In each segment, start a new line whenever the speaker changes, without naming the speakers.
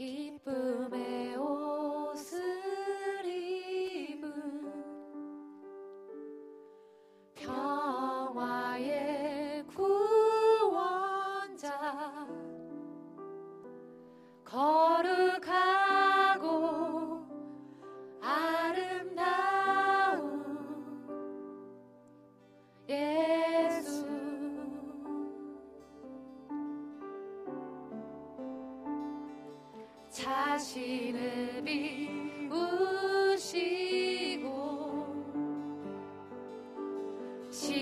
기쁨의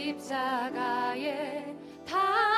십자가에 달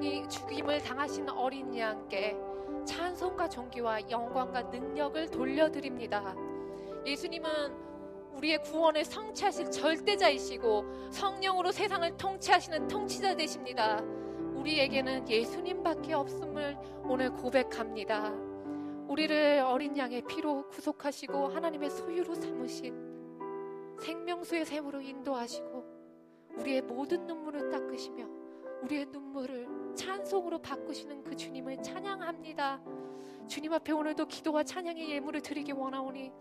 죽이, 죽임을 당하신 어린 양께 찬송과 존귀와 영광과 능력을 돌려드립니다. 예수님은 우리의 구원을 성취하실 절대자이시고 성령으로 세상을 통치하시는 통치자 되십니다. 우리에게는 예수님밖에 없음을 오늘 고백합니다. 우리를 어린 양의 피로 구속하시고 하나님의 소유로 삼으신 생명수의 샘으로 인도하시고 우리의 모든 눈물을 닦으시며 우리의 눈물을 찬송으로 바꾸시는 그 주님을 찬양합니다. 주님 앞에 오늘도 기도와 찬양의 예물을 드리기 원하오니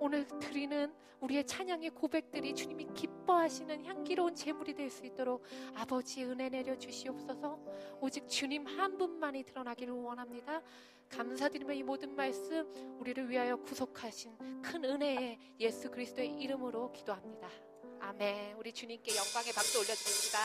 오늘 드리는 우리의 찬양의 고백들이 주님이 기뻐하시는 향기로운 제물이 될 수 있도록 아버지 은혜 내려 주시옵소서. 오직 주님 한 분만이 드러나기를 원합니다. 감사드리며 이 모든 말씀 우리를 위하여 구속하신 큰 은혜의 예수 그리스도의 이름으로 기도합니다. 아멘. 우리 주님께 영광의 박수 올려드립니다.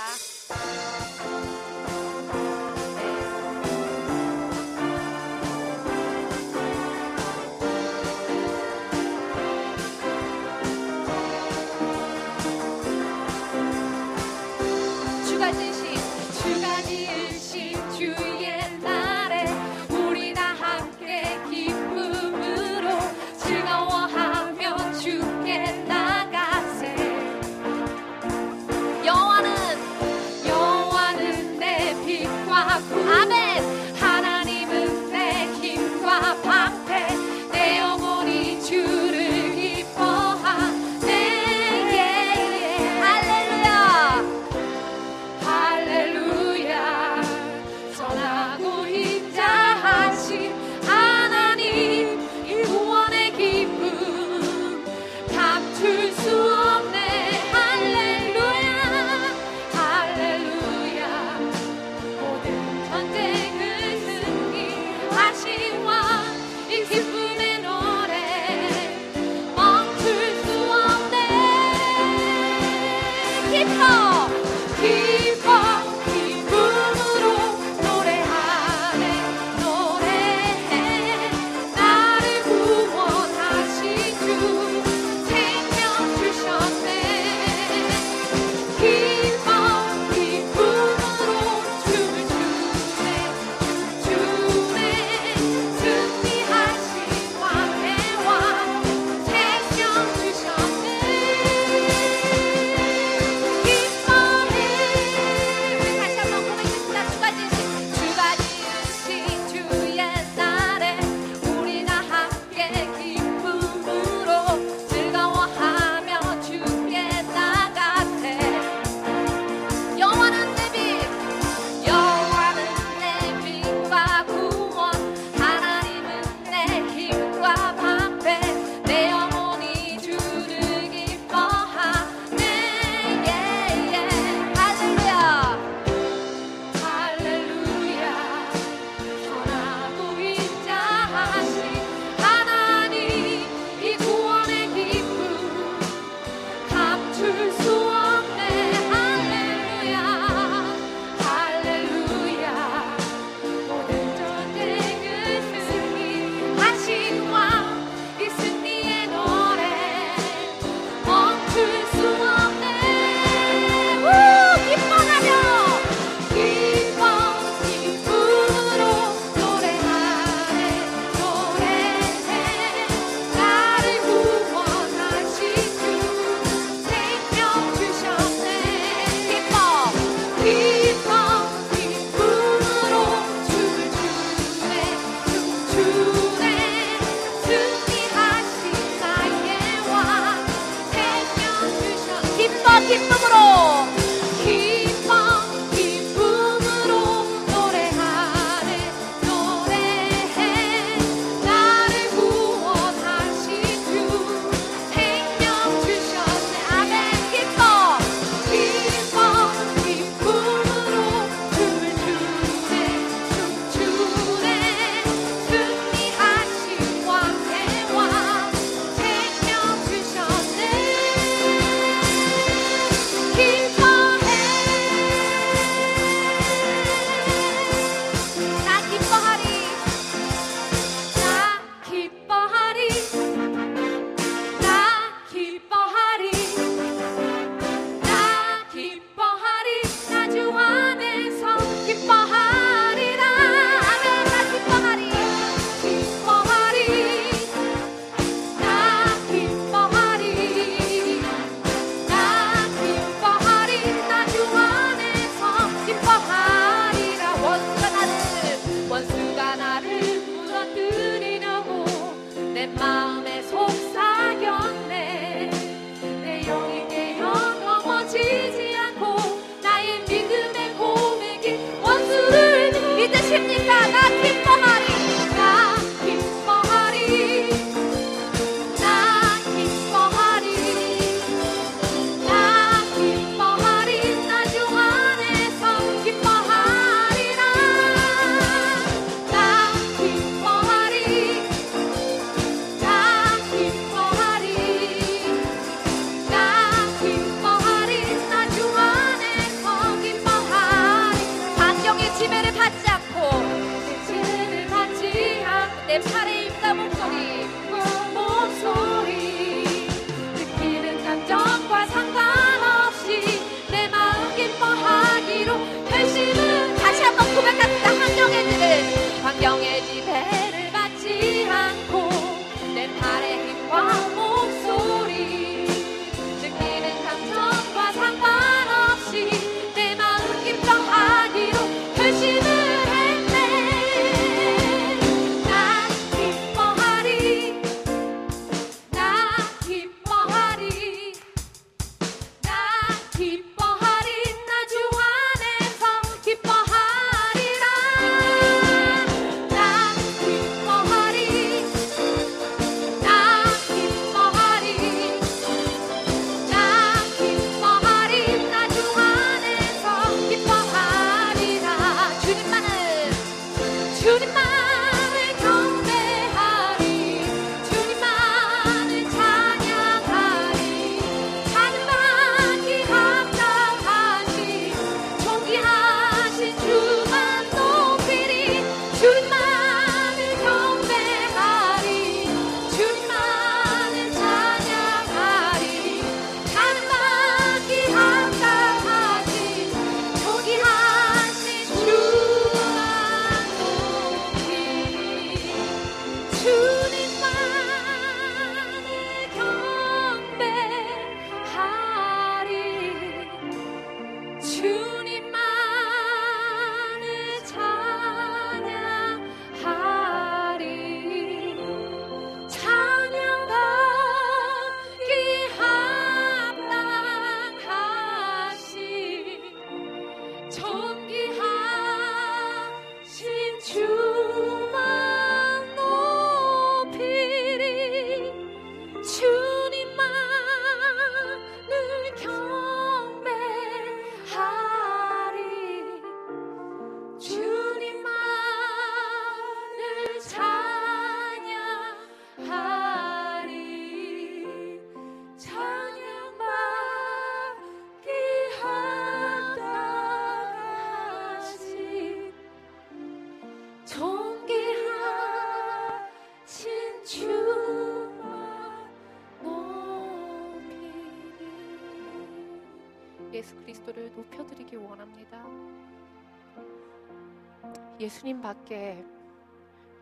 예수님 밖에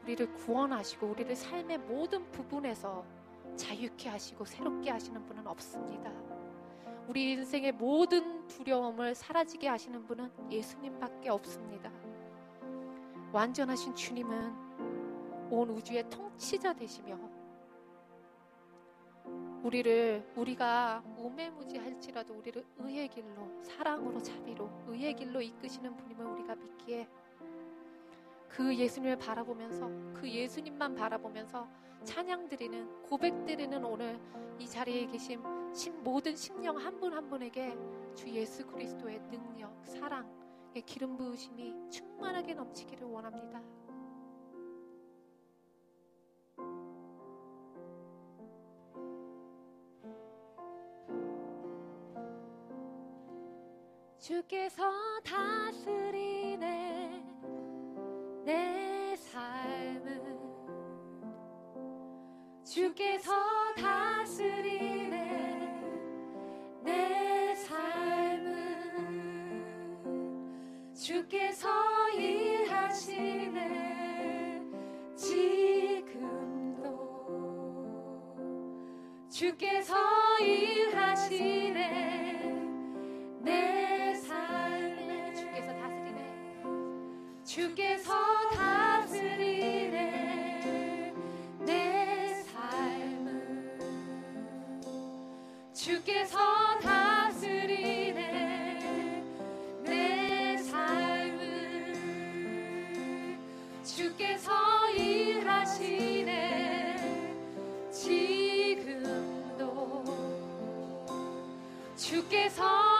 우리를 구원하시고 우리를 삶의 모든 부분에서 자유케 하시고 새롭게 하시는 분은 없습니다. 우리 인생의 모든 두려움을 사라지게 하시는 분은 예수님밖에 없습니다. 완전하신 주님은 온 우주의 통치자 되시며 우리를 우리가 우매무지할지라도 우리를 의의 길로 사랑으로 자비로 의의 길로 이끄시는 분임을 우리가 믿기에 그 예수님을 바라보면서 그 예수님만 바라보면서 찬양 드리는 고백 드리는 오늘 이 자리에 계신 모든 심령 한 분한 한 분에게 주 예수 그리스도의 능력, 사랑의 기름 부으심이 충만하게 넘치기를 원합니다. 주께서 다스리네 내 삶은 주께서 다스리네. 내 삶은 주께서 일하시네. 지금도 주께서 일하시네. 내 삶에 주께서 다스리네. 주께서 주께서 다스리네 내 삶을. 주께서 일하시네 지금도. 주께서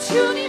구원의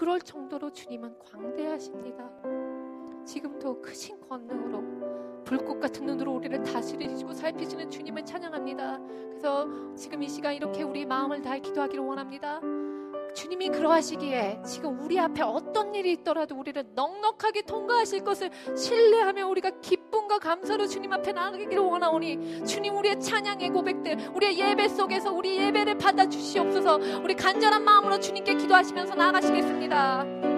그럴 정도로 주님은 광대하십니다. 지금도 크신 권능으로 불꽃 같은 눈으로 우리를 다스리시고 살피시는 주님을 찬양합니다. 그래서 지금 이 시간 이렇게 우리 마음을 다해 기도하기를 원합니다. 주님이 그러하시기에 지금 우리 앞에 어떤 일이 있더라도 우리를 넉넉하게 통과하실 것을 신뢰하며 우리가 기쁨과 감사로 주님 앞에 나가기를 원하오니 주님 우리의 찬양의 고백들 우리의 예배 속에서 우리 예배를 받아 주시옵소서 우리 간절한 마음으로 주님께 기도하시면서 나아가시겠습니다.